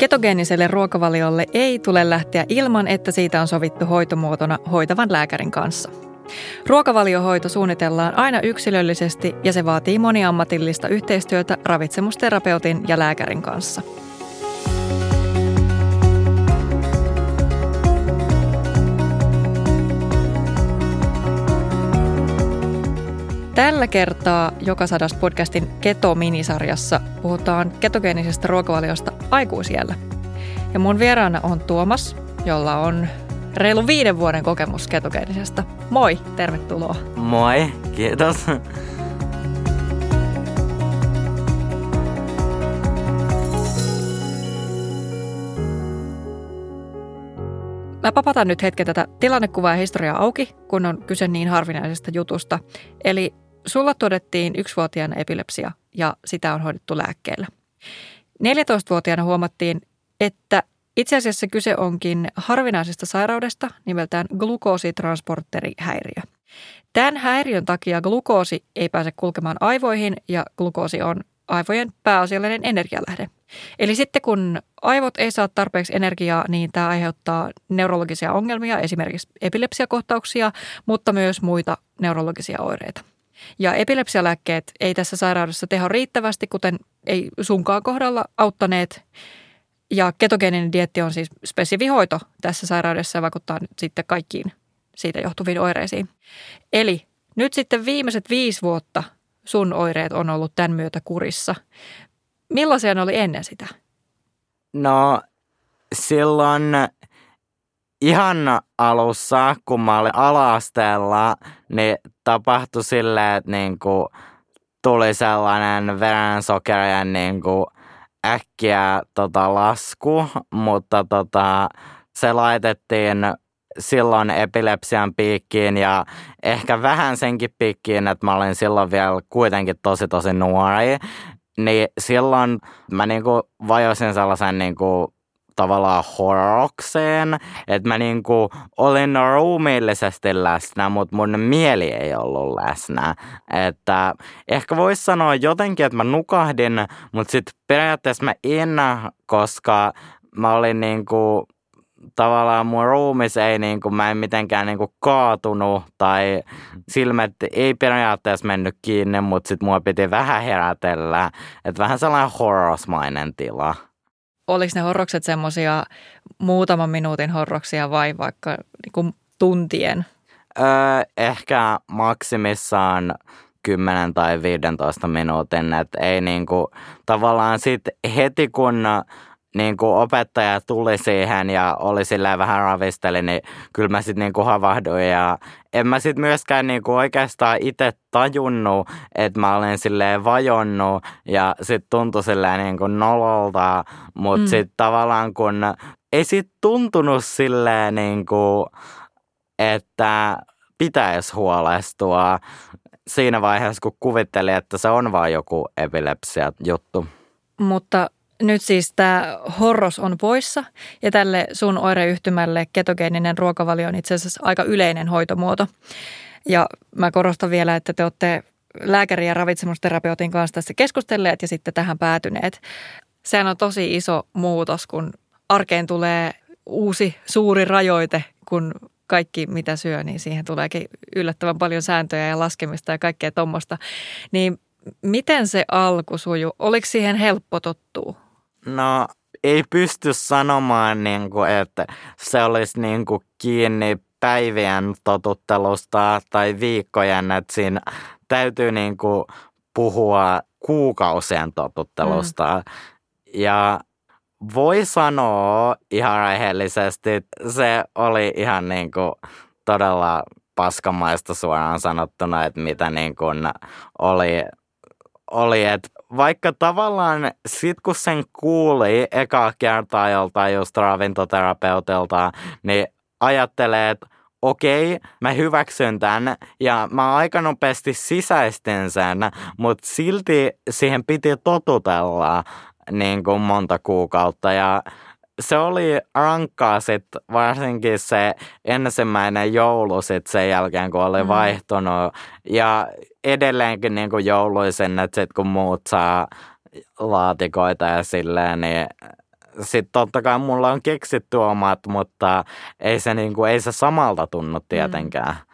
Ketogeeniselle ruokavaliolle ei tule lähteä ilman, että siitä on sovittu hoitomuotona hoitavan lääkärin kanssa. Ruokavaliohoito suunnitellaan aina yksilöllisesti ja se vaatii moniammatillista yhteistyötä ravitsemusterapeutin ja lääkärin kanssa. Tällä kertaa Joka sadas podcastin Keto-minisarjassa puhutaan ketogeenisestä ruokavaliosta aikuisiellä. Ja mun vieraana on Tuomas, jolla on reilu viiden vuoden kokemus ketogeenisestä. Moi, tervetuloa. Moi, kiitos. Mä papataan nyt hetken tätä tilannekuvaa ja historiaa auki, kun on kyse niin harvinaisesta jutusta. Eli Sulla todettiin yksivuotiaana epilepsia ja sitä on hoidettu lääkkeellä. 14-vuotiaana huomattiin, että itse asiassa kyse onkin harvinaisesta sairaudesta nimeltään glukoositransporterihäiriö. Tämän häiriön takia glukoosi ei pääse kulkemaan aivoihin ja glukoosi on aivojen pääasiallinen energialähde. Eli sitten kun aivot ei saa tarpeeksi energiaa, niin tämä aiheuttaa neurologisia ongelmia, esimerkiksi epilepsiakohtauksia, mutta myös muita neurologisia oireita. Ja epilepsialääkkeet ei tässä sairaudessa teho riittävästi, kuten ei sunkaan kohdalla auttaneet. Ja ketogeeninen dietti on siis spesifihoito tässä sairaudessa ja vaikuttaa nyt sitten kaikkiin siitä johtuviin oireisiin. Eli nyt sitten viimeiset viisi vuotta sun oireet on ollut tämän myötä kurissa. Millaisia ne oli ennen sitä? No silloin ihan alussa, kun mä olin ala-asteella, niin tapahtui silleen, että niinku tuli sellainen verensokerien niinku äkkiä tota lasku, mutta tota, se laitettiin silloin epilepsian piikkiin ja ehkä vähän senkin piikkiin, että mä olin silloin vielä kuitenkin tosi tosi nuori. Niin silloin mä niinku vajosin sellaisen niinku tavallaan horrokseen, että mä niinku olin ruumiillisesti läsnä, mutta mun mieli ei ollut läsnä. Että ehkä voisi sanoa jotenkin, että mä nukahdin, mutta sitten periaatteessa mä en, koska mä olin niinku tavallaan mun ruumis ei niinku, mä en mitenkään niinku kaatunut tai silmät ei periaatteessa mennyt kiinni, mutta sit mua piti vähän herätellä. Että vähän sellainen horrosmainen tila oliko ne horrokset semmoisia muutaman minuutin horroksia vai vaikka niin kuin tuntien? Öö, ehkä maksimissaan 10 tai 15 minuutin, että ei niinku, tavallaan sit heti kun niin kuin opettaja tuli siihen ja oli silleen vähän ravisteli, niin kyllä mä sitten niin kuin havahduin ja en mä sitten myöskään niin kuin oikeastaan itse tajunnut, että mä olen silleen vajonnut ja sitten tuntui silleen niin kuin nololta, mutta mm. sitten tavallaan kun ei sitten tuntunut silleen niin kuin, että pitäisi huolestua siinä vaiheessa, kun kuvitteli, että se on vain joku epilepsia juttu. Mutta nyt siis tämä horros on poissa ja tälle sun oireyhtymälle ketogeeninen ruokavalio on itse asiassa aika yleinen hoitomuoto. Ja mä korostan vielä, että te olette lääkäri- ja ravitsemusterapeutin kanssa tässä keskustelleet ja sitten tähän päätyneet. Sehän on tosi iso muutos, kun arkeen tulee uusi suuri rajoite, kun kaikki mitä syö, niin siihen tuleekin yllättävän paljon sääntöjä ja laskemista ja kaikkea tuommoista. Niin miten se alku suju? Oliko siihen helppo tottua? No ei pysty sanomaan, niin kuin, että se olisi niin kuin, kiinni päivien totuttelusta tai viikkojen, että siinä täytyy niin kuin, puhua kuukausien totuttelusta. Mm. Ja voi sanoa ihan rehellisesti, se oli ihan niin kuin, todella paskamaista suoraan sanottuna, että mitä niin kuin oli, oli että vaikka tavallaan sit kun sen kuuli eka kertaa joltain just ravintoterapeutilta, niin ajattelee, että okei, mä hyväksyn tämän ja mä aika nopeasti sisäistin sen, mutta silti siihen piti totutella niin kuin monta kuukautta. Ja se oli rankkaa sit varsinkin se ensimmäinen joulu sit sen jälkeen, kun oli mm. vaihtunut. Ja edelleenkin niin kuin jouluisin, että sit kun muut saa laatikoita ja silleen, niin sitten totta kai mulla on keksitty omat, mutta ei se, niinku, ei se samalta tunnu mm. tietenkään. Mm.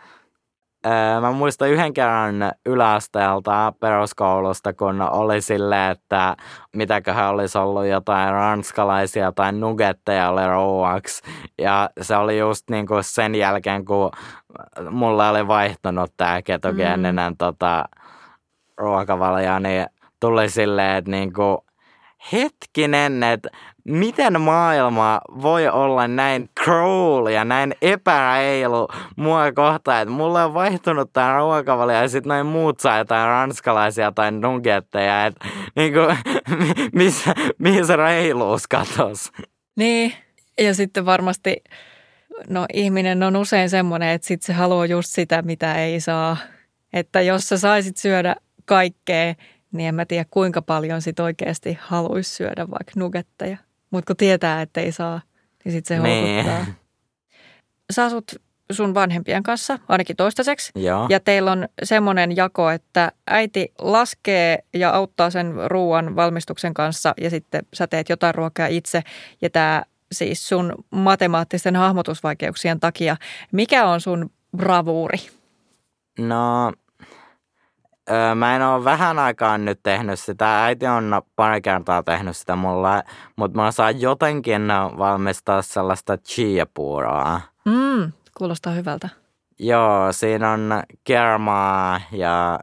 Mä muistan yhden kerran yläasteelta peruskoulusta, kun oli silleen, että mitäköhän olisi ollut jotain ranskalaisia tai nuggetteja oli ruuaksi. Ja se oli just niin kuin sen jälkeen, kun mulla oli vaihtunut tämä ketogeeninen mm. tota, ruokavalio, niin tuli silleen, että niin kuin, hetkinen, että miten maailma voi olla näin cruel ja näin epäreilu mua kohtaan, että mulla on vaihtunut tämä ruokavalio ja sitten noin muut saa jotain ranskalaisia tai nuggetteja, että niinku, missä, se reiluus katos. Niin, ja sitten varmasti, no ihminen on usein semmoinen, että sitten se haluaa just sitä, mitä ei saa. Että jos sä saisit syödä kaikkea, niin en mä tiedä kuinka paljon sit oikeasti haluaisi syödä vaikka nugetteja. Mutta kun tietää, että ei saa, niin sitten se niin. houkuttaa. Sä asut sun vanhempien kanssa, ainakin toistaiseksi. Joo. Ja teillä on semmoinen jako, että äiti laskee ja auttaa sen ruoan valmistuksen kanssa ja sitten sä teet jotain ruokaa itse. Ja tämä siis sun matemaattisten hahmotusvaikeuksien takia. Mikä on sun bravuuri? No Öö, mä en ole vähän aikaa nyt tehnyt sitä. Äiti on pari kertaa tehnyt sitä mulle, mutta mä saan jotenkin valmistaa sellaista chia-puuroa. Mm, kuulostaa hyvältä. Joo, siinä on kermaa ja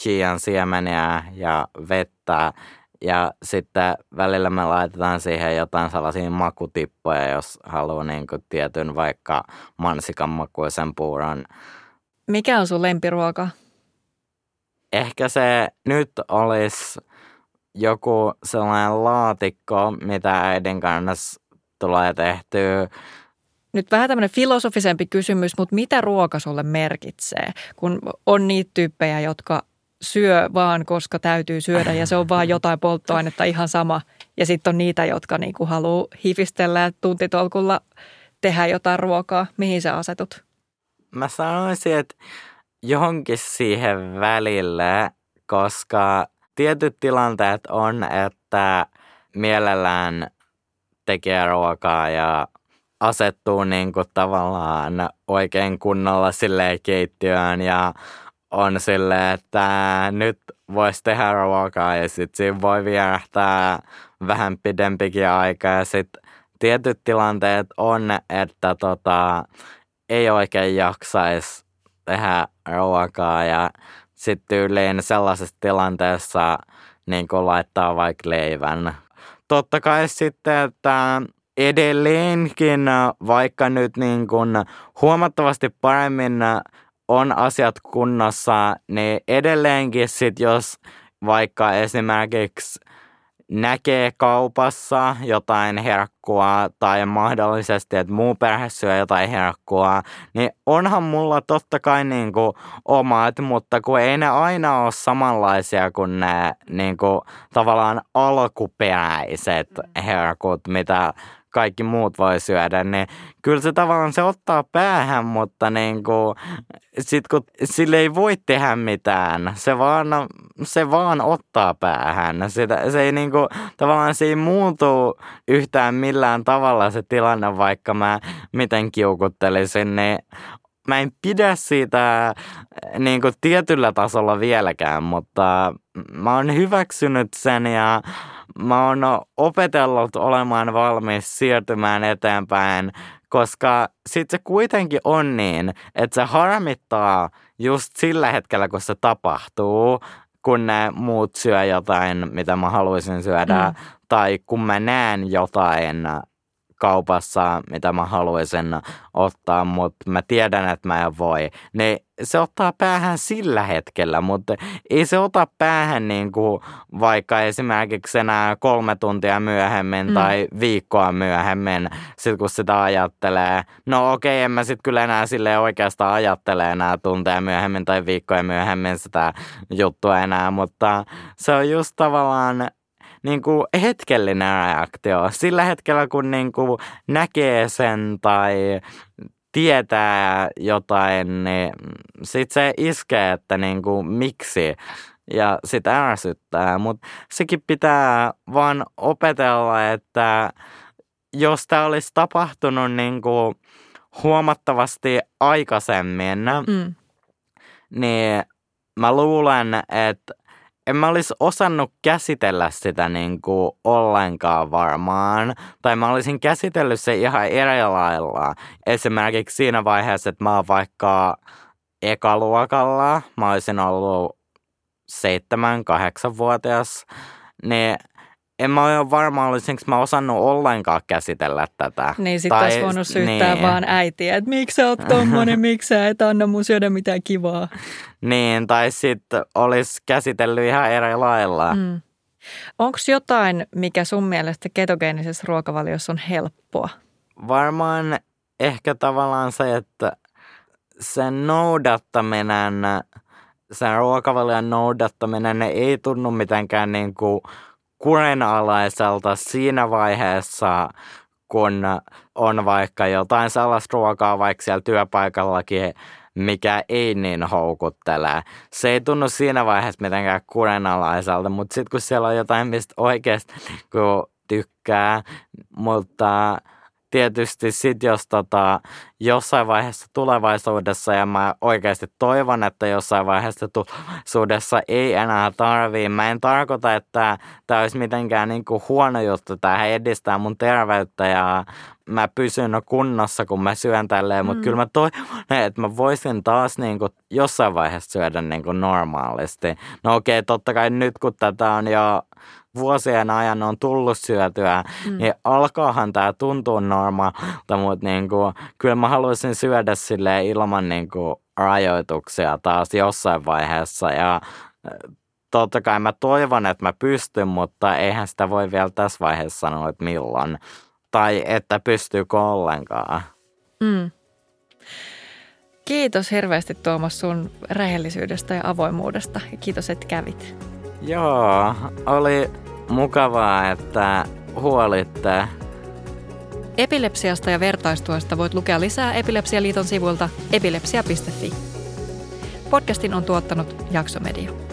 chian siemeniä ja vettä. Ja sitten välillä me laitetaan siihen jotain sellaisia makutippoja, jos haluaa niin kuin tietyn vaikka mansikan makuisen puuron. Mikä on sun lempiruoka? Ehkä se nyt olisi joku sellainen laatikko, mitä äidin kanssa tulee tehtyä. Nyt vähän tämmöinen filosofisempi kysymys, mutta mitä ruoka sulle merkitsee? Kun on niitä tyyppejä, jotka syö vaan, koska täytyy syödä ja se on vaan jotain polttoainetta ihan sama. Ja sitten on niitä, jotka niinku haluaa hifistellä ja tuntitolkulla tehdä jotain ruokaa. Mihin sä asetut? Mä sanoisin, että johonkin siihen välille, koska tietyt tilanteet on, että mielellään tekee ruokaa ja asettuu niin kuin tavallaan oikein kunnolla sille keittiöön ja on sille, että nyt voisi tehdä ruokaa ja sitten siinä voi vierähtää vähän pidempikin aika ja sitten tietyt tilanteet on, että tota, ei oikein jaksaisi tehdä ruokaa ja sitten tyyliin sellaisessa tilanteessa niin kuin laittaa vaikka leivän. Totta kai sitten, että edelleenkin, vaikka nyt niin kuin huomattavasti paremmin on asiat kunnossa, niin edelleenkin sit jos vaikka esimerkiksi näkee kaupassa jotain herkkua tai mahdollisesti, että muu perhe syö jotain herkkua, niin onhan mulla totta kai niin kuin omat, mutta kun ei ne aina ole samanlaisia kuin ne niin kuin tavallaan alkuperäiset herkut, mitä kaikki muut voi syödä, niin kyllä se tavallaan se ottaa päähän, mutta niin kuin, sit kun sille ei voi tehdä mitään, se vaan, se vaan ottaa päähän. Sitä, se ei niin kuin, tavallaan se ei muutu yhtään millään tavalla se tilanne, vaikka mä miten kiukuttelisin, niin mä en pidä siitä niin kuin tietyllä tasolla vieläkään, mutta mä oon hyväksynyt sen ja mä oon opetellut olemaan valmis siirtymään eteenpäin, koska sit se kuitenkin on niin, että se harmittaa just sillä hetkellä, kun se tapahtuu, kun ne muut syö jotain, mitä mä haluaisin syödä, mm. tai kun mä näen jotain kaupassa, mitä mä haluaisin ottaa, mutta mä tiedän, että mä en voi. Niin se ottaa päähän sillä hetkellä, mutta ei se ota päähän niin kuin vaikka esimerkiksi enää kolme tuntia myöhemmin mm. tai viikkoa myöhemmin, sit kun sitä ajattelee. No okei, okay, en mä sitten kyllä enää sille oikeastaan ajattele enää tunteja myöhemmin tai viikkoja myöhemmin sitä juttua enää, mutta se on just tavallaan niin kuin hetkellinen reaktio. Sillä hetkellä, kun niin kuin näkee sen tai tietää jotain, niin sit se iskee, että niin kuin, miksi ja sitä ärsyttää. Mutta sekin pitää vaan opetella, että jos tämä olisi tapahtunut niin kuin huomattavasti aikaisemmin, mm. niin mä luulen, että en mä olisi osannut käsitellä sitä niin kuin ollenkaan varmaan. Tai mä olisin käsitellyt se ihan eri lailla. Esimerkiksi siinä vaiheessa, että mä oon vaikka ekaluokalla, mä olisin ollut seitsemän, kahdeksanvuotias, niin en mä ole varma, olisinko mä osannut ollenkaan käsitellä tätä. Niin, sit tai, olisi voinut syyttää niin. vaan äitiä, että miksi sä oot tommonen, miksi sä et anna mun syödä mitään kivaa. niin, tai sitten olisi käsitellyt ihan eri lailla. Mm. Onko jotain, mikä sun mielestä ketogeenisessä ruokavaliossa on helppoa? Varmaan ehkä tavallaan se, että sen noudattaminen, sen ruokavalion noudattaminen ei tunnu mitenkään niin kuin kurinalaiselta siinä vaiheessa, kun on vaikka jotain sellaista ruokaa vaikka siellä työpaikallakin, mikä ei niin houkuttele. Se ei tunnu siinä vaiheessa mitenkään kurinalaiselta, mutta sitten kun siellä on jotain, mistä oikeasti tykkää, mutta tietysti sit jos tota, jossain vaiheessa tulevaisuudessa, ja mä oikeasti toivon, että jossain vaiheessa tulevaisuudessa ei enää tarvii. Mä en tarkoita, että tämä olisi mitenkään niin kuin huono juttu, tämä edistää mun terveyttä ja mä pysyn kunnossa, kun mä syön tälleen, mutta mm. kyllä mä toivon, että mä voisin taas niin kuin jossain vaiheessa syödä niin kuin normaalisti. No okei, okay, totta kai nyt kun tätä on jo vuosien ajan on tullut syötyä, mm. niin alkaahan tämä tuntua normaalta, mutta niin kuin, kyllä mä haluaisin syödä sille ilman niin kuin, rajoituksia taas jossain vaiheessa ja totta kai mä toivon, että mä pystyn, mutta eihän sitä voi vielä tässä vaiheessa sanoa, että milloin. Tai että pystyykö ollenkaan. Mm. Kiitos hirveästi Tuomas sun rehellisyydestä ja avoimuudesta ja kiitos, että kävit. Joo, oli mukavaa, että huolitte. Epilepsiasta ja vertaistuesta voit lukea lisää Epilepsialiiton sivuilta epilepsia.fi. Podcastin on tuottanut Jaksomedia.